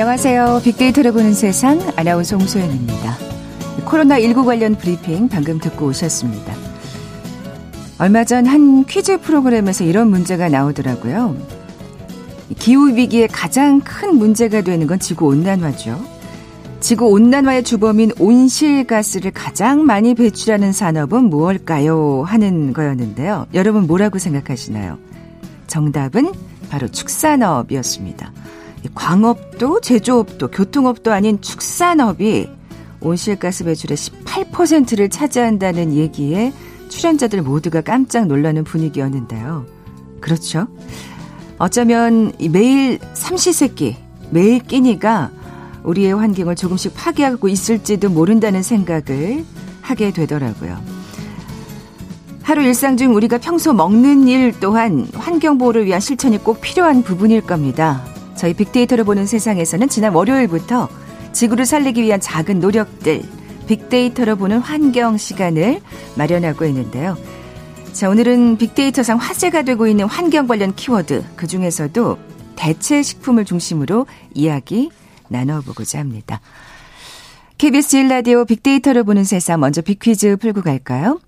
안녕하세요. 빅데이터를 보는 세상 아나운서 홍소연입니다. 코로나19 관련 브리핑 방금 듣고 오셨습니다. 얼마 전 한 퀴즈 프로그램에서 이런 문제가 나오더라고요. 기후위기의 가장 큰 문제가 되는 건 지구온난화죠. 지구온난화의 주범인 온실가스를 가장 많이 배출하는 산업은 무엇일까요? 하는 거였는데요. 여러분 뭐라고 생각하시나요? 정답은 바로 축산업이었습니다. 광업도 제조업도 교통업도 아닌 축산업이 온실가스 배출의 18%를 차지한다는 얘기에 출연자들 모두가 깜짝 놀라는 분위기였는데요. 그렇죠. 어쩌면 매일 삼시세끼, 매일 끼니가 우리의 환경을 조금씩 파괴하고 있을지도 모른다는 생각을 하게 되더라고요. 하루 일상 중 우리가 평소 먹는 일 또한 환경보호를 위한 실천이 꼭 필요한 부분일 겁니다. 저희 빅데이터를 보는 세상에서는 지난 월요일부터 지구를 살리기 위한 작은 노력들, 빅데이터로 보는 환경 시간을 마련하고 있는데요. 자, 오늘은 빅데이터상 화제가 되고 있는 환경 관련 키워드, 그 중에서도 대체 식품을 중심으로 이야기 나눠보고자 합니다. KBS 1라디오 빅데이터를 보는 세상 먼저 빅퀴즈 풀고 갈까요?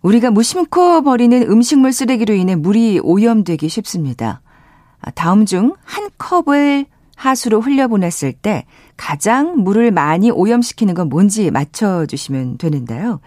우리가 무심코 버리는 음식물 쓰레기로 인해 물이 오염되기 쉽습니다. 아, 다음 중 한 컵을 하수로 흘려보냈을 때 가장 물을 많이 오염시키는 건 뭔지 맞춰주시면 되는데요.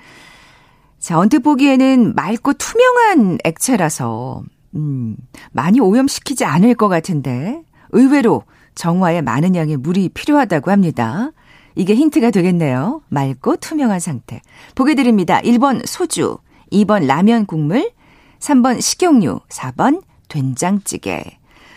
자, 언뜻 보기에는 맑고 투명한 액체라서, 음, 많이 오염시키지 않을 것 같은데, 의외로 정화에 많은 양의 물이 필요하다고 합니다. 이게 힌트가 되겠네요. 맑고 투명한 상태. 보게 드립니다. 1번 소주, 2번 라면 국물, 3번 식용유, 4번 된장찌개.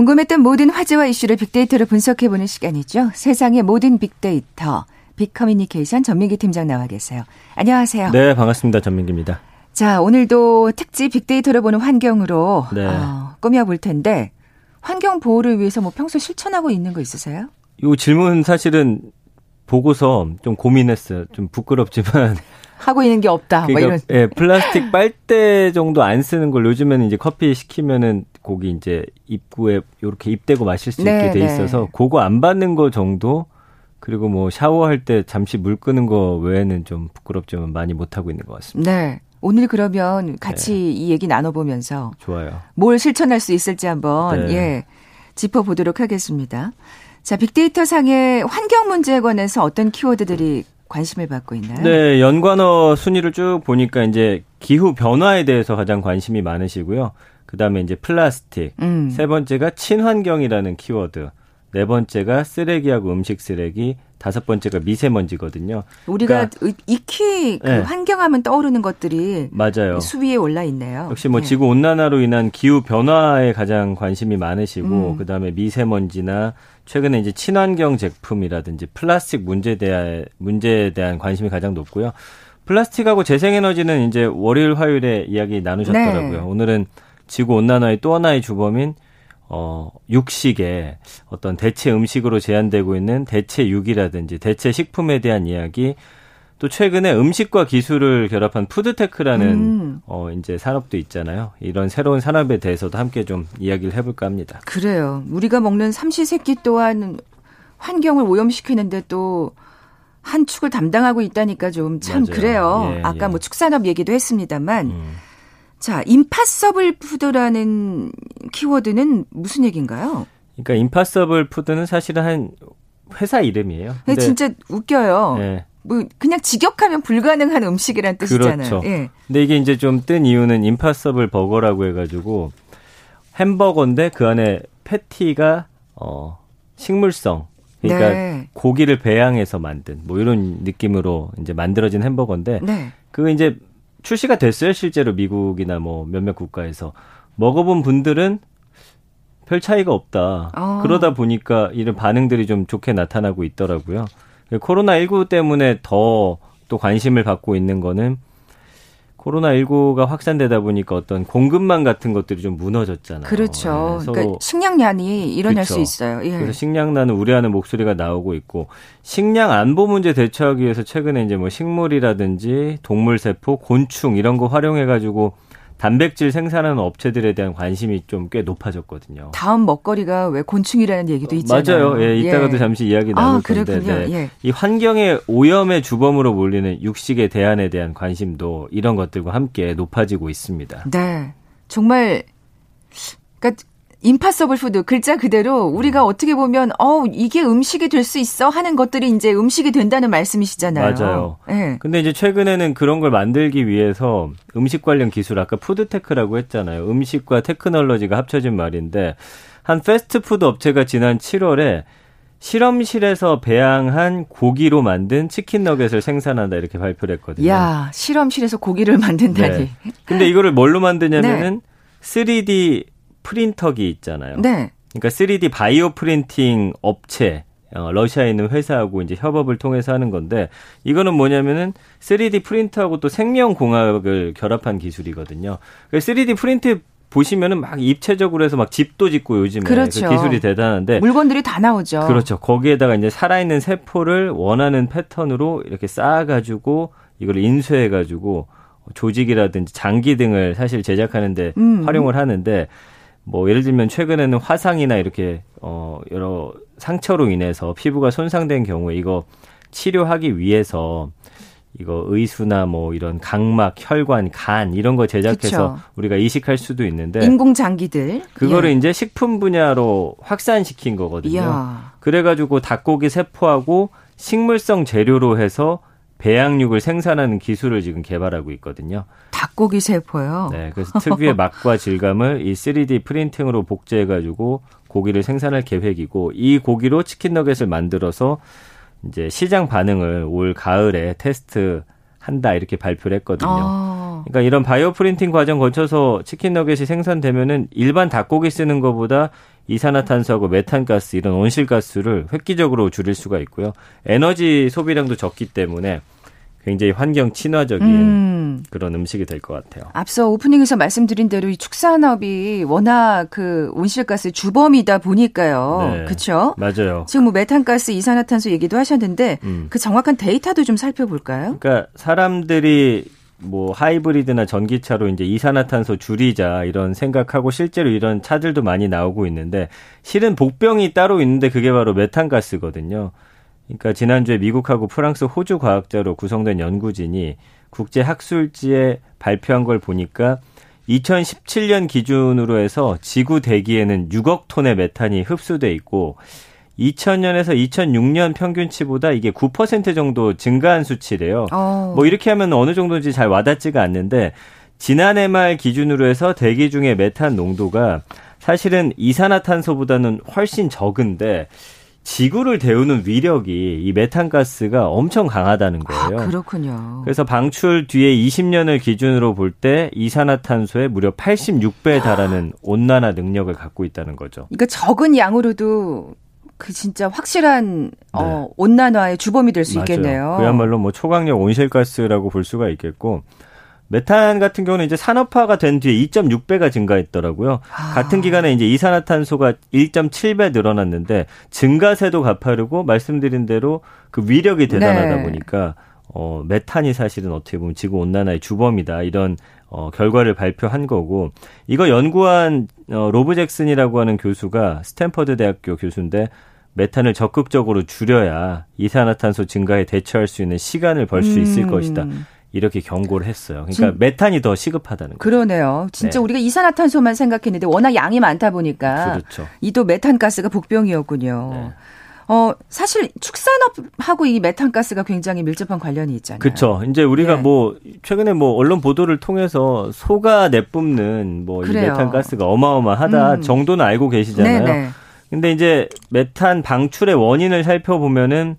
궁금했던 모든 화제와 이슈를 빅데이터로 분석해보는 시간이죠. 세상의 모든 빅데이터, 빅커뮤니케이션 전민기 팀장 나와 계세요. 안녕하세요. 네, 반갑습니다. 전민기입니다. 자, 오늘도 특집 빅데이터로 보는 환경으로 네. 어, 꾸며볼 텐데 환경 보호를 위해서 뭐 평소 실천하고 있는 거 있으세요? 이 질문 사실은 보고서 좀 고민했어요. 좀 부끄럽지만 하고 있는 게 없다. 뭐 그러니까, 뭐 이런. 예, 플라스틱 빨대 정도 안 쓰는 걸 요즘에는 이제 커피 시키면은 거기 이제 입구에 이렇게 입대고 마실 수 네, 있게 돼 네. 있어서 네. 그거 안 받는 거 정도 그리고 뭐 샤워할 때 잠시 물 끄는 거 외에는 좀 부끄럽지만 많이 못 하고 있는 것 같습니다. 네. 오늘 그러면 같이 네. 이 얘기 나눠보면서 좋아요. 뭘 실천할 수 있을지 한번 네. 예 짚어보도록 하겠습니다. 자, 빅데이터 상의 환경 문제에 관해서 어떤 키워드들이 관심을 받고 있나요? 네, 연관어 순위를 쭉 보니까 이제 기후 변화에 대해서 가장 관심이 많으시고요. 그다음에 이제 플라스틱, 음. 세 번째가 친환경이라는 키워드, 네 번째가 쓰레기하고 음식 쓰레기, 다섯 번째가 미세먼지거든요. 우리가 그러니까, 익히 그 네. 환경하면 떠오르는 것들이 맞아요. 수위에 올라 있네요. 역시 뭐 네. 지구 온난화로 인한 기후 변화에 가장 관심이 많으시고 음. 그다음에 미세먼지나 최근에 이제 친환경 제품이라든지 플라스틱 문제에 대한 문제에 대한 관심이 가장 높고요. 플라스틱하고 재생에너지는 이제 월요일 화요일에 이야기 나누셨더라고요. 네. 오늘은 지구 온난화의 또 하나의 주범인 어, 육식에 어떤 대체 음식으로 제한되고 있는 대체 육이라든지 대체 식품에 대한 이야기 또 최근에 음식과 기술을 결합한 푸드테크라는 음. 어 이제 산업도 있잖아요. 이런 새로운 산업에 대해서도 함께 좀 이야기를 해볼까 합니다. 그래요. 우리가 먹는 삼시세끼 또한 환경을 오염시키는데 또 한 축을 담당하고 있다니까 좀 참 그래요. 예, 아까 예. 뭐 축산업 얘기도 했습니다만 음. 자, Impossible Food라는 키워드는 무슨 얘기인가요? 그러니까 Impossible Food는 사실은 한 회사 이름이에요. 네, 진짜 웃겨요. 네. 뭐 그냥 직역하면 불가능한 음식이란 뜻이잖아요. 그렇죠. 예. 근데 이게 이제 좀 뜬 이유는 Impossible Burger라고 해가지고 햄버거인데 그 안에 패티가 어 식물성 그러니까 네. 고기를 배양해서 만든 뭐 이런 느낌으로 이제 만들어진 햄버거인데 네. 그거 이제 출시가 됐어요 실제로 미국이나 뭐 몇몇 국가에서 먹어본 분들은 별 차이가 없다. 어. 그러다 보니까 이런 반응들이 좀 좋게 나타나고 있더라고요. 코로나 19 때문에 더 또 관심을 받고 있는 거는 코로나19가 확산되다 보니까 어떤 공급망 같은 것들이 좀 무너졌잖아요. 그렇죠. 네, 그러니까 식량난이 일어날 그렇죠. 수 있어요. 예. 그래서 식량난을 우려하는 목소리가 나오고 있고 식량 안보 문제 대처하기 위해서 최근에 이제 뭐 식물이라든지 동물 세포, 곤충 이런 거 활용해 가지고 단백질 생산하는 업체들에 대한 관심이 좀 꽤 높아졌거든요. 다음 먹거리가 왜 곤충이라는 얘기도 있잖아요. 맞아요. 예, 이따가도 예. 잠시 이야기 나눌 아, 건데 네. 예. 이 환경의 오염의 주범으로 몰리는 육식의 대안에 대한 관심도 이런 것들과 함께 높아지고 있습니다. 네. 정말 그러니까 Impossible Food 글자 그대로 우리가 어떻게 보면 어 이게 음식이 될 수 있어 하는 것들이 이제 음식이 된다는 말씀이시잖아요. 맞아요. 네. 근데 이제 최근에는 그런 걸 만들기 위해서 음식 관련 기술 아까 food tech라고 했잖아요. 음식과 테크놀로지가 합쳐진 말인데 한 패스트푸드 업체가 지난 7월에 실험실에서 배양한 고기로 만든 치킨 너겟을 생산한다 이렇게 발표를 했거든요. 야, 실험실에서 고기를 만든다니. 네. 근데 이거를 뭘로 만드냐면은 네. 3D 프린터기 있잖아요. 네. 그러니까 3D 바이오 printing 업체 어, 러시아에 있는 회사하고 이제 협업을 통해서 하는 건데 이거는 뭐냐면은 3D 프린터하고 또 생명공학을 결합한 기술이거든요. 3D 그 프린트 보시면은 막 입체적으로 해서 막 집도 짓고 요즘에 그 그렇죠. 그 기술이 대단한데 물건들이 다 나오죠. 그렇죠. 거기에다가 이제 살아있는 세포를 원하는 패턴으로 이렇게 쌓아가지고 이걸 인쇄해가지고 조직이라든지 장기 등을 사실 제작하는데 음. 활용을 하는데 뭐 예를 들면 최근에는 화상이나 이렇게 어 여러 상처로 인해서 피부가 손상된 경우에 이거 치료하기 위해서 이거 의수나 뭐 이런 각막, 혈관, 간 이런 거 제작해서 그쵸. 우리가 이식할 수도 있는데 인공 장기들 그거를 예. 이제 식품 분야로 확산시킨 거거든요. 이야. 그래가지고 닭고기 세포하고 식물성 재료로 해서 배양육을 생산하는 기술을 지금 개발하고 있거든요. 닭고기 세포요? 네, 그래서 특유의 맛과 질감을 이 3D 프린팅으로 복제해가지고 고기를 생산할 계획이고 이 고기로 치킨 너겟을 만들어서 이제 시장 반응을 올 가을에 테스트 한다 이렇게 발표를 했거든요. 아. 그러니까 이런 바이오 printing 과정 거쳐서 치킨 너겟이 생산되면은 일반 닭고기 쓰는 것보다 이산화탄소하고 메탄가스 이런 온실가스를 획기적으로 줄일 수가 있고요. 에너지 소비량도 적기 때문에 굉장히 환경 친화적인 음. 그런 음식이 될 것 같아요. 앞서 오프닝에서 말씀드린 대로 이 축산업이 워낙 그 온실가스 주범이다 보니까요. 네. 그렇죠? 맞아요. 지금 뭐 메탄가스, 이산화탄소 얘기도 하셨는데 음. 그 정확한 데이터도 좀 살펴볼까요? 그러니까 사람들이 뭐 하이브리드나 전기차로 이제 이산화탄소 줄이자 이런 생각하고 실제로 이런 차들도 많이 나오고 있는데 실은 복병이 따로 있는데 그게 바로 메탄가스거든요. 그러니까 지난주에 미국하고 프랑스, 호주 과학자로 구성된 연구진이 국제 학술지에 발표한 걸 보니까 2017년 기준으로 해서 지구 대기에는 6억 톤의 메탄이 흡수돼 있고 2000년에서 2006년 평균치보다 이게 9% 정도 증가한 수치래요. 어. 뭐 이렇게 하면 어느 정도인지 잘 와닿지가 않는데 지난해 말 기준으로 해서 대기 중에 메탄 농도가 사실은 이산화탄소보다는 훨씬 적은데 지구를 데우는 위력이 이 메탄가스가 엄청 강하다는 아, 거예요. 아, 그렇군요. 그래서 방출 뒤에 20년을 기준으로 볼 때 이산화탄소의 무려 86배에 달하는 온난화 능력을 갖고 있다는 거죠. 그러니까 적은 양으로도 그 진짜 확실한 어, 네. 어, 온난화의 주범이 될 수 있겠네요. 그야말로 뭐 초강력 온실가스라고 볼 수가 있겠고 메탄 같은 경우는 이제 산업화가 된 뒤에 2.6배가 증가했더라고요. 아. 같은 기간에 이제 이산화탄소가 1.7배 늘어났는데 증가세도 가파르고 말씀드린 대로 그 위력이 대단하다 네. 보니까 어 메탄이 사실은 어떻게 보면 지구 온난화의 주범이다 이런 어 결과를 발표한 거고 이거 연구한 어 로브 잭슨이라고 하는 교수가 스탠퍼드 대학교 교수인데 메탄을 적극적으로 줄여야 이산화탄소 증가에 대처할 수 있는 시간을 벌 수 있을 음. 것이다. 이렇게 경고를 했어요. 그러니까 진, 메탄이 더 시급하다는 거죠. 그러네요. 진짜 네. 우리가 이산화탄소만 생각했는데 워낙 양이 많다 보니까 그렇죠. 이도 메탄 가스가 복병이었군요. 네. 어, 사실 축산업하고 이 메탄가스가 굉장히 밀접한 관련이 있잖아요. 그렇죠. 이제 우리가 네. 뭐 최근에 뭐 언론 보도를 통해서 소가 내뿜는 뭐 이 메탄가스가 어마어마하다 음. 정도는 알고 계시잖아요. 네네. 근데 이제 메탄 방출의 원인을 살펴보면은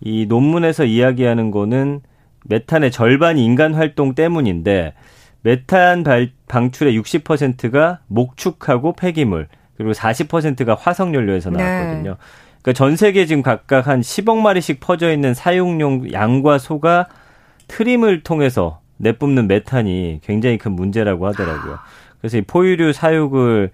이 논문에서 이야기하는 거는 메탄의 절반이 인간 활동 때문인데 메탄 방출의 60%가 목축하고 폐기물 그리고 40%가 화석 연료에서 네. 나왔거든요. 네. 그러니까 전 세계 지금 각각 한 10억 마리씩 퍼져 있는 사육용 양과 소가 트림을 통해서 내뿜는 메탄이 굉장히 큰 문제라고 하더라고요. 그래서 이 포유류 사육을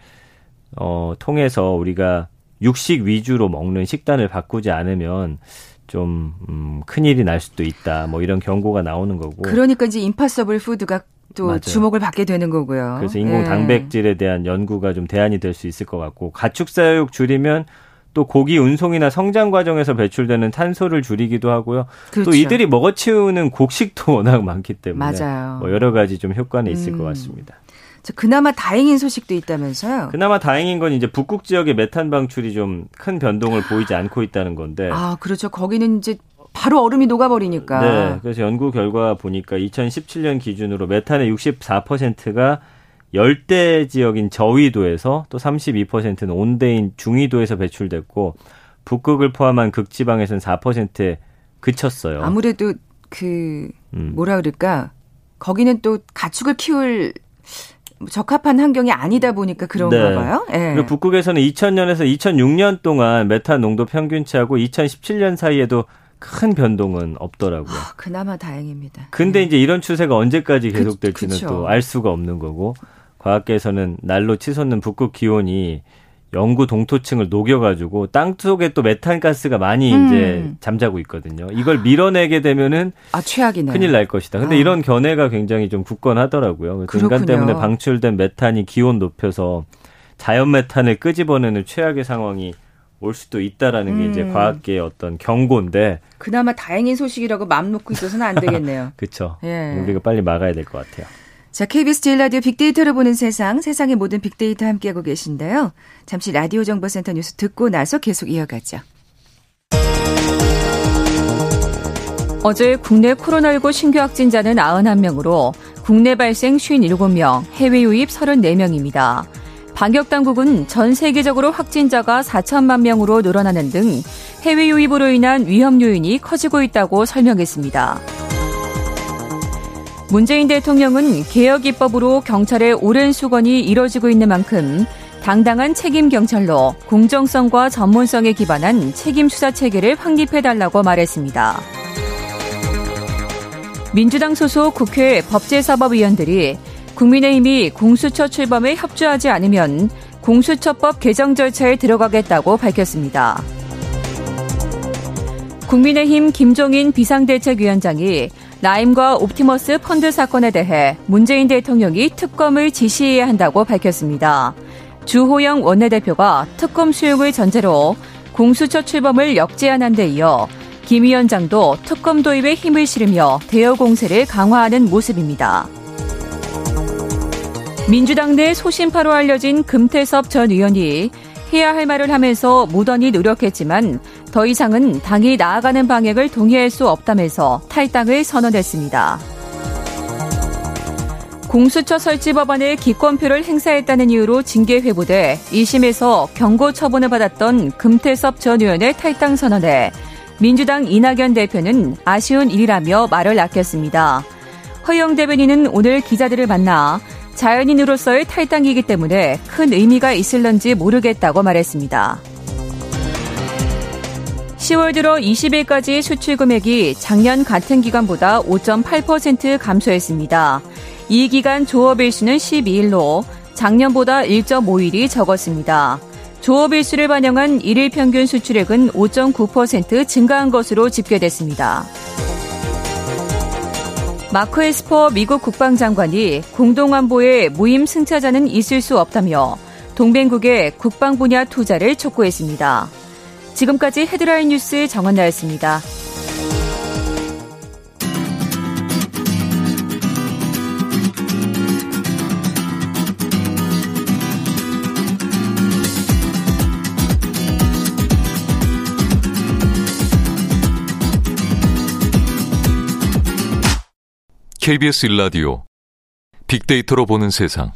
어 통해서 우리가 육식 위주로 먹는 식단을 바꾸지 않으면 좀 음, 큰일이 날 수도 있다. 뭐 이런 경고가 나오는 거고. 그러니까 이제 임파서블 푸드가 또 맞아요. 주목을 받게 되는 거고요. 그래서 인공 예. 단백질에 대한 연구가 좀 대안이 될 수 있을 것 같고 가축 사육 줄이면 또 고기 운송이나 성장 과정에서 배출되는 탄소를 줄이기도 하고요. 그렇죠. 또 이들이 먹어치우는 곡식도 워낙 많기 때문에 맞아요. 뭐 여러 가지 좀 효과는 있을 음. 것 같습니다. 그나마 다행인 소식도 있다면서요? 그나마 다행인 건 이제 북극 지역의 메탄 방출이 좀 큰 변동을 보이지 않고 있다는 건데. 아, 그렇죠. 거기는 이제 바로 얼음이 녹아버리니까. 네. 그래서 연구 결과 보니까 2017년 기준으로 메탄의 64%가 열대 지역인 저위도에서 또 32%는 온대인 중위도에서 배출됐고 북극을 포함한 극지방에서는 4%에 그쳤어요. 아무래도 그 음. 뭐라 그럴까? 거기는 또 가축을 키울 적합한 환경이 아니다 보니까 그런가 네. 봐요. 네. 그리고 북극에서는 2000년에서 2006년 동안 메탄 농도 평균치하고 2017년 사이에도 큰 변동은 없더라고요. 아, 그나마 다행입니다. 근데 네. 이제 이런 추세가 언제까지 그, 계속될지는 그, 또알 수가 없는 거고 과학계에서는 날로 치솟는 북극 기온이 영구 동토층을 녹여가지고 땅 속에 또 메탄가스가 많이 음. 이제 잠자고 있거든요. 이걸 밀어내게 되면은 아 최악이네. 큰일 날 것이다. 근데 아. 이런 견해가 굉장히 좀 굳건하더라고요. 그래서 인간 때문에 방출된 메탄이 기온 높여서 자연 메탄을 끄집어내는 최악의 상황이 올 수도 있다라는 음. 게 이제 음. 과학계의 어떤 경고인데 그나마 다행인 소식이라고 마음 놓고 있어서는 안 되겠네요. 그렇죠. 예. 우리가 빨리 막아야 될 것 같아요. 자, KBS 제일 라디오 빅데이터를 보는 세상, 세상의 모든 빅데이터 함께하고 계신데요. 잠시 라디오 정보센터 뉴스 듣고 나서 계속 이어가죠. 어제 국내 코로나19 신규 확진자는 91명으로 국내 발생 57명, 해외 유입 34명입니다. 방역 당국은 전 세계적으로 확진자가 4천만 명으로 늘어나는 등 해외 유입으로 인한 위험 요인이 커지고 있다고 설명했습니다. 문재인 대통령은 개혁 입법으로 경찰의 오랜 수건이 이뤄지고 있는 만큼 당당한 책임 경찰로 공정성과 전문성에 기반한 책임 수사 체계를 확립해달라고 말했습니다. 민주당 소속 국회 법제사법위원들이 국민의힘이 공수처 출범에 협조하지 않으면 공수처법 개정 절차에 들어가겠다고 밝혔습니다. 국민의힘 김종인 비상대책위원장이 라임과 옵티머스 펀드 사건에 대해 문재인 대통령이 특검을 지시해야 한다고 밝혔습니다. 주호영 원내대표가 특검 수용을 전제로 공수처 출범을 역제안한 데 이어 김 위원장도 특검 도입에 힘을 실으며 대여 공세를 강화하는 모습입니다. 민주당 내 소신파로 알려진 금태섭 전 의원이 해야 할 말을 하면서 무던히 노력했지만 더 이상은 당이 나아가는 방향을 동의할 수 없다면서 탈당을 선언했습니다. 공수처 설치 법안에 기권표를 행사했다는 이유로 징계 회부돼 1심에서 경고 처분을 받았던 금태섭 전 의원의 탈당 선언에 민주당 이낙연 대표는 아쉬운 일이라며 말을 아꼈습니다. 허영 대변인은 오늘 기자들을 만나 자연인으로서의 탈당이기 때문에 큰 의미가 있을런지 모르겠다고 말했습니다. 10월 들어 20일까지 수출 금액이 작년 같은 기간보다 5.8% 감소했습니다. 이 기간 조업일수는 12일로 작년보다 1.5일이 적었습니다. 조업일수를 반영한 1일 평균 수출액은 5.9% 증가한 것으로 집계됐습니다. 마크 에스퍼 미국 국방장관이 공동안보에 무임 승차자는 있을 수 없다며 동맹국의 국방 분야 투자를 촉구했습니다. 지금까지 헤드라인 뉴스 정원나였습니다. KBS 일라디오 빅데이터로 보는 세상.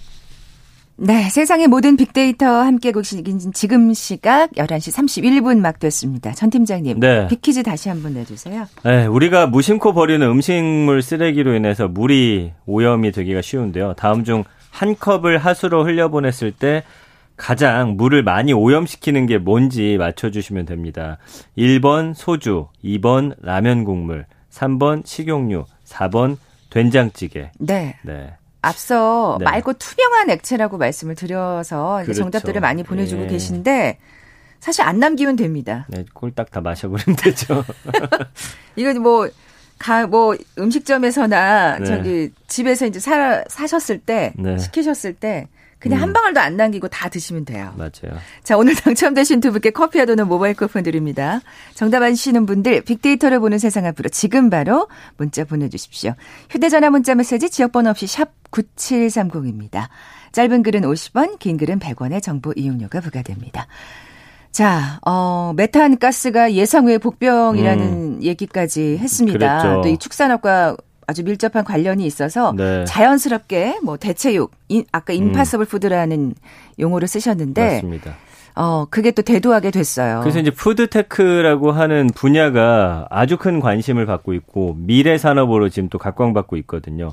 네, 세상의 모든 빅데이터 함께 보시긴 지금 시각 11시 31분 막 됐습니다. 전 팀장님, 네. 빅퀴즈 다시 한번 내주세요. 네, 우리가 무심코 버리는 음식물 쓰레기로 인해서 물이 오염이 되기가 쉬운데요. 다음 중 한 컵을 하수로 흘려보냈을 때 가장 물을 많이 오염시키는 게 뭔지 맞춰주시면 됩니다. 1번 소주, 2번 라면 국물, 3번 식용유, 4번 된장찌개. 네. 네. 앞서 네. 맑고 투명한 액체라고 말씀을 드려서 그렇죠. 정답들을 많이 보내주고 예. 계신데 사실 안 남기면 됩니다. 네, 꼴딱 다 마셔버리면 되죠. 이거 뭐, 가, 뭐, 음식점에서나 네. 저기 집에서 이제 사, 사셨을 때, 네. 시키셨을 때, 그냥 음. 한 방울도 안 남기고 다 드시면 돼요. 맞아요. 자, 오늘 당첨되신 두 분께 커피와 도는 모바일 쿠폰 드립니다. 정답 아시는 분들 빅데이터를 보는 세상 앞으로 지금 바로 문자 보내주십시오. 휴대전화 문자 메시지 지역번호 없이 샵 9730입니다. 짧은 글은 50원, 긴 글은 100원의 정보 이용료가 부과됩니다. 자, 어, 메탄 가스가 예상 외 복병이라는 얘기까지 했습니다. 음. 또 이 축산업과 아주 밀접한 관련이 있어서 네. 자연스럽게 뭐 대체육, 인- 아까 Impossible Food라는 용어를 쓰셨는데 음. 맞습니다. 어, 그게 또 대두하게 됐어요. 그래서 이제 food tech라고 하는 분야가 아주 큰 관심을 받고 있고 미래 산업으로 지금 또 각광받고 있거든요.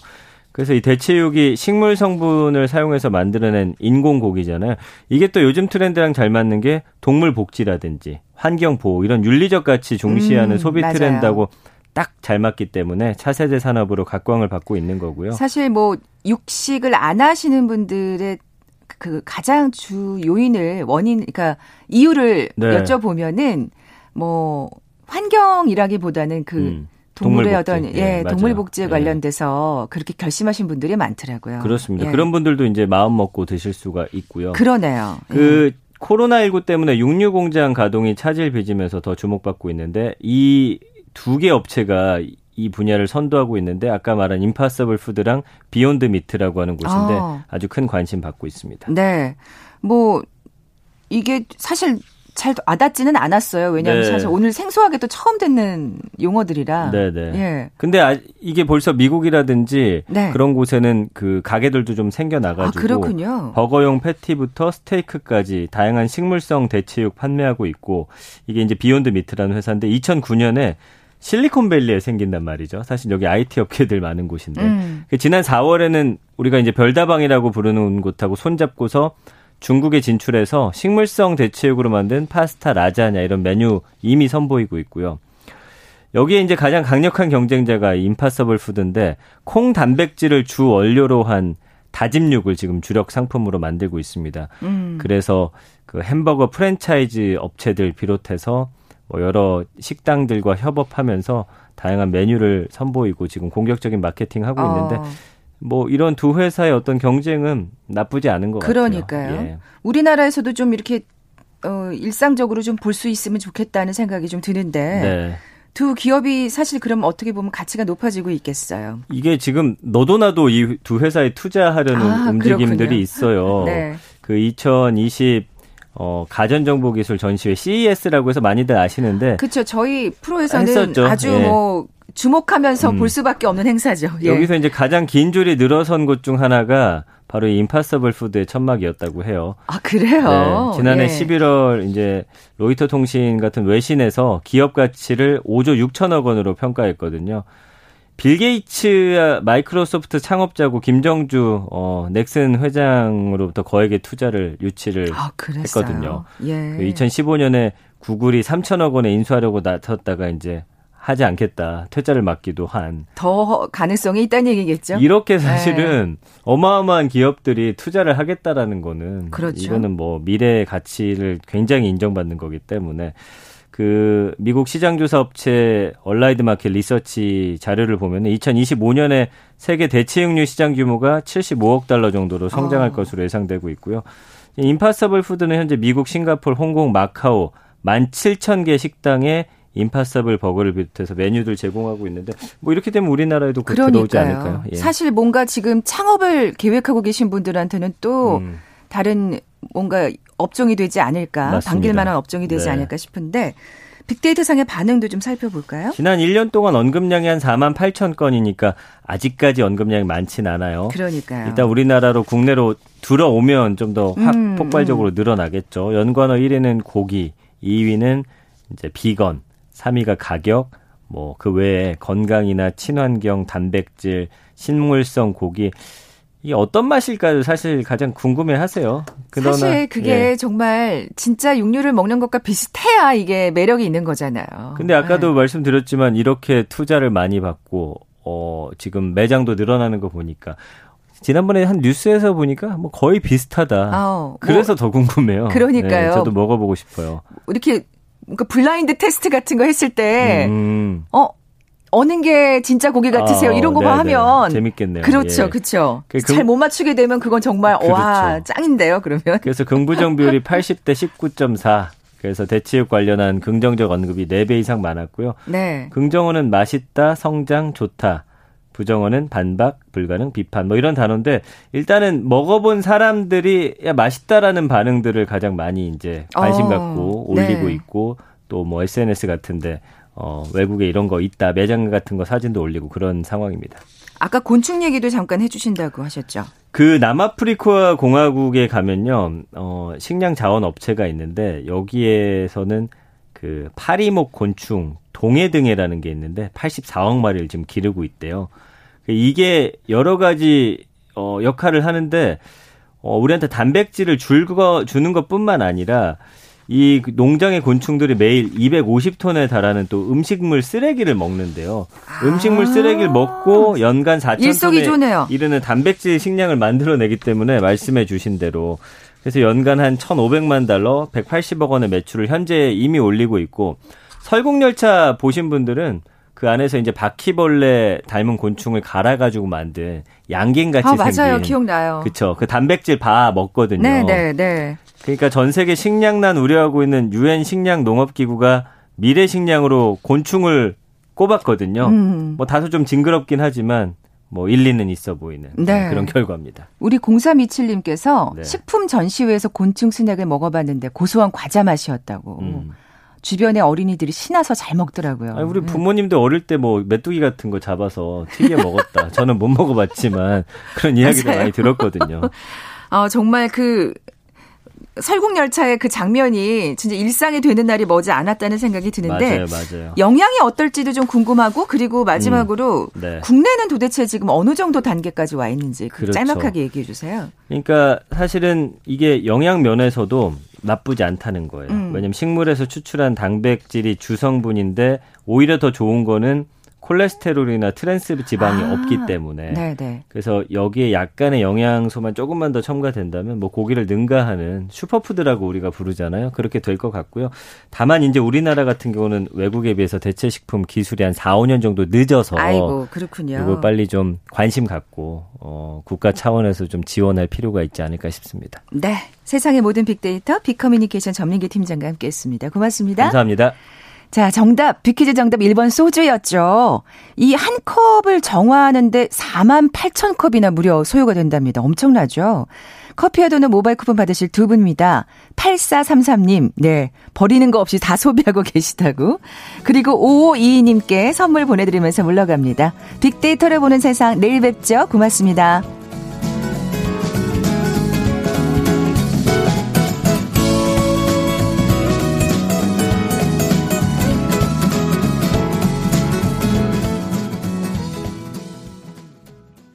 그래서 이 대체육이 식물 성분을 사용해서 만들어낸 인공 고기잖아요. 이게 또 요즘 트렌드랑 잘 맞는 게 동물 복지라든지 환경 보호 이런 윤리적 가치 중시하는 음, 소비 맞아요. 트렌드하고 딱 잘 맞기 때문에 차세대 산업으로 각광을 받고 있는 거고요. 사실 뭐 육식을 안 하시는 분들의 그 가장 주 요인을 원인 그러니까 이유를 네. 여쭤보면은 뭐 환경이라기보다는 그 음, 동물의 동물 어떤. 예, 예. 동물 복지에 예. 관련돼서 그렇게 결심하신 분들이 많더라고요. 그렇습니다. 예. 그런 분들도 이제 마음 먹고 드실 수가 있고요. 그러네요. 그 코로나19 때문에 육류 공장 가동이 차질 빚으면서 더 주목받고 있는데 이 두 개 업체가 이 분야를 선도하고 있는데 아까 말한 Impossible Food랑 Beyond Meat라고 하는 곳인데 아. 아주 큰 관심 받고 있습니다. 네. 뭐 이게 사실 잘 와닿지는 않았어요. 왜냐하면 네. 사실 오늘 생소하게도 처음 듣는 용어들이라. 네네. 예. 근데 아, 이게 벌써 미국이라든지 네. 그런 곳에는 그 가게들도 좀 아, 생겨나가지고 그렇군요. 버거용 패티부터 스테이크까지 다양한 식물성 대체육 판매하고 있고 이게 이제 Beyond Meat라는 회사인데 2009년에 실리콘밸리에 생긴단 말이죠. 사실 여기 IT 업계들 많은 곳인데 음. 그 지난 4월에는 우리가 이제 별다방이라고 부르는 곳하고 손잡고서 중국에 진출해서 식물성 대체육으로 만든 파스타, 라자냐 이런 메뉴 이미 선보이고 있고요. 여기에 이제 가장 강력한 경쟁자가 Impossible Food인데 콩 단백질을 주 원료로 한 다짐육을 지금 주력 상품으로 만들고 있습니다. 음. 그래서 그 햄버거 프랜차이즈 업체들 비롯해서 뭐 여러 식당들과 협업하면서 다양한 메뉴를 선보이고 지금 공격적인 마케팅 하고 있는데 어, 뭐 이런 두 회사의 어떤 경쟁은 나쁘지 않은 것 그러니까요. 같아요. 예. 우리나라에서도 좀 이렇게 어, 일상적으로 좀 볼 수 있으면 좋겠다는 생각이 좀 드는데 네. 두 기업이 사실 그럼 어떻게 보면 가치가 높아지고 있겠어요. 이게 지금 너도 나도 이 두 회사에 투자하려는 아, 움직임들이 그렇군요. 있어요. 네. 그 2020 어, 가전정보기술 전시회 CES라고 해서 많이들 아시는데 그렇죠. 저희 프로에서는 했었죠. 아주 예. 뭐 주목하면서 음. 볼 수밖에 없는 행사죠. 예. 여기서 이제 가장 긴 줄이 늘어선 곳 중 하나가 바로 이 Impossible Food의 천막이었다고 해요. 아 그래요. 네, 지난해 예. 11월 이제 로이터 통신 같은 외신에서 기업 가치를 5조 6천억 원으로 평가했거든요. 빌 게이츠 마이크로소프트 창업자고 김정주 어 넥슨 회장으로부터 거액의 투자를 유치를 아. 했거든요. 예. 그 2015년에 구글이 3천억 원에 인수하려고 나섰다가 이제 하지 않겠다 퇴짜를 맞기도 한 더 가능성이 있다는 얘기겠죠. 이렇게 사실은 어마어마한 기업들이 투자를 하겠다라는 거는 그렇죠. 이거는 뭐 미래의 가치를 굉장히 인정받는 거기 때문에 그 미국 시장조사 업체 얼라이드 마켓 리서치 자료를 보면은 2025년에 세계 대체육류 시장 규모가 75억 달러 정도로 성장할 어. 것으로 예상되고 있고요. 임파서블 푸드는 현재 미국, 싱가포르, 홍콩, 마카오 17,000개 식당에 임파서블 버거를 비롯해서 메뉴들 제공하고 있는데 뭐 이렇게 되면 우리나라에도 곧 들어오지 그러니까요. 않을까요? 예. 사실 뭔가 지금 창업을 계획하고 계신 분들한테는 또 음. 다른 뭔가 업종이 되지 않을까 맞습니다. 당길 만한 업종이 되지 네. 않을까 싶은데 빅데이터 상의 반응도 좀 살펴볼까요? 지난 1년 동안 언급량이 한 4만 8천 건이니까 아직까지 언급량이 많진 않아요. 그러니까요. 일단 우리나라로 국내로 들어오면 좀 더 확 음, 폭발적으로 늘어나겠죠. 연관어 1위는 고기, 2위는 이제 비건, 3위가 가격, 뭐 그 외에 건강이나 친환경, 단백질, 식물성 고기 이게 어떤 맛일까요? 사실 가장 궁금해하세요. 그러나, 사실 그게 예. 정말 진짜 육류를 먹는 것과 비슷해야 이게 매력이 있는 거잖아요. 근데 아까도 네. 말씀드렸지만 이렇게 투자를 많이 받고 어 지금 매장도 늘어나는 거 보니까 지난번에 한 뉴스에서 보니까 뭐 거의 비슷하다. 아우, 그래서 더 궁금해요. 뭐 그러니까요. 네, 저도 먹어보고 싶어요. 이렇게 그러니까 블라인드 테스트 같은 거 했을 때 음. 어. 어느 게 진짜 고기 같으세요? 아, 이런 거 네네. 하면 재밌겠네요. 그렇죠, 예. 그렇죠. 그잘 금- 못 맞추게 되면 그건 정말 와 그렇죠. 짱인데요. 그러면 그래서 긍부정 비율이 80대 19.4. 그래서 대체육 관련한 긍정적 언급이 4배 이상 많았고요. 네. 긍정어는 맛있다, 성장, 좋다. 부정어는 반박, 불가능, 비판 뭐 이런 단어인데 일단은 먹어본 사람들이 야 맛있다라는 반응들을 가장 많이 이제 관심 어, 갖고 올리고 네. 있고 또 뭐 SNS 같은데 어 외국에 이런 거 있다 매장 같은 거 사진도 올리고 그런 상황입니다. 아까 곤충 얘기도 잠깐 해주신다고 하셨죠. 그 남아프리카 공화국에 가면요, 어, 식량 자원 업체가 있는데 여기에서는 그 파리목 곤충 동해등해라는 게 있는데 84억 마리를 지금 기르고 있대요. 그 이게 여러 가지 어, 역할을 하는데 어, 우리한테 단백질을 줄거 주는 것뿐만 아니라 이 농장의 곤충들이 매일 250톤에 달하는 또 음식물 쓰레기를 먹는데요. 음식물 쓰레기를 먹고 연간 4천 일석이조네요. 톤에 이르는 단백질 식량을 만들어내기 때문에 말씀해 주신 대로 그래서 연간 한 1,500만 달러, 180억 원의 매출을 현재 이미 올리고 있고 설국열차 보신 분들은 그 안에서 이제 바퀴벌레 닮은 곤충을 갈아가지고 만든 양갱 같이 아 맞아요, 생긴 기억나요. 그쵸. 그 단백질 바 먹거든요. 네, 네, 네. 그러니까 전 세계 식량난 우려하고 있는 유엔 식량 농업기구가 미래 식량으로 곤충을 꼽았거든요. 음. 뭐 다소 좀 징그럽긴 하지만 뭐 일리는 있어 보이는 네. 그런 결과입니다. 우리 0327님께서 네. 식품 전시회에서 곤충 스낵을 먹어봤는데 고소한 과자 맛이었다고. 음. 주변의 어린이들이 신나서 잘 먹더라고요. 아니, 우리 네. 부모님도 어릴 때 뭐 메뚜기 같은 거 잡아서 튀겨 먹었다. 저는 못 먹어봤지만 그런 이야기도. 많이 들었거든요. 아, 정말 그 설국열차의 그 장면이 진짜 일상이 되는 날이 머지 않았다는 생각이 드는데 맞아요, 맞아요. 영향이 어떨지도 좀 궁금하고 그리고 마지막으로 네. 국내는 도대체 지금 어느 정도 단계까지 와 있는지 그 그렇죠. 짤막하게 얘기해 주세요. 그러니까 사실은 이게 영양 면에서도 나쁘지 않다는 거예요. 음. 왜냐면 식물에서 추출한 단백질이 주성분인데 오히려 더 좋은 거는 콜레스테롤이나 트랜스 지방이 아, 없기 때문에 네, 네. 그래서 여기에 약간의 영양소만 조금만 더 첨가된다면 뭐 고기를 능가하는 슈퍼푸드라고 우리가 부르잖아요. 그렇게 될 것 같고요. 다만 이제 우리나라 같은 경우는 외국에 비해서 대체 식품 기술이 한 4, 5년 정도 늦어서 아이고 그렇군요. 이걸 빨리 좀 관심 갖고 어 국가 차원에서 좀 지원할 필요가 있지 않을까 싶습니다. 네. 세상의 모든 빅데이터 빅커뮤니케이션 전민기 팀장과 함께했습니다. 고맙습니다. 감사합니다. 자, 정답 빅퀴즈 정답 1번 소주였죠. 이 한 컵을 정화하는데 4만 8천 컵이나 무려 소요가 된답니다. 엄청나죠? 커피와 도는 모바일 쿠폰 받으실 두 분입니다. 8433님, 네. 버리는 거 없이 다 소비하고 계시다고. 그리고 5522님께 선물 보내드리면서 물러갑니다. 빅데이터를 보는 세상 내일 뵙죠. 고맙습니다.